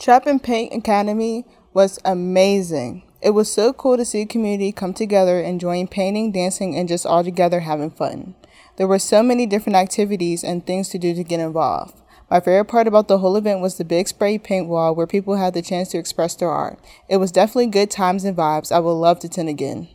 Trap and Paint Academy was amazing. It was so cool to see a community come together enjoying painting, dancing, and just all together having fun. There were so many different activities and things to do to get involved. My favorite part about the whole event was the big spray paint wall where people had the chance to express their art. It was definitely good times and vibes. I would love to attend again.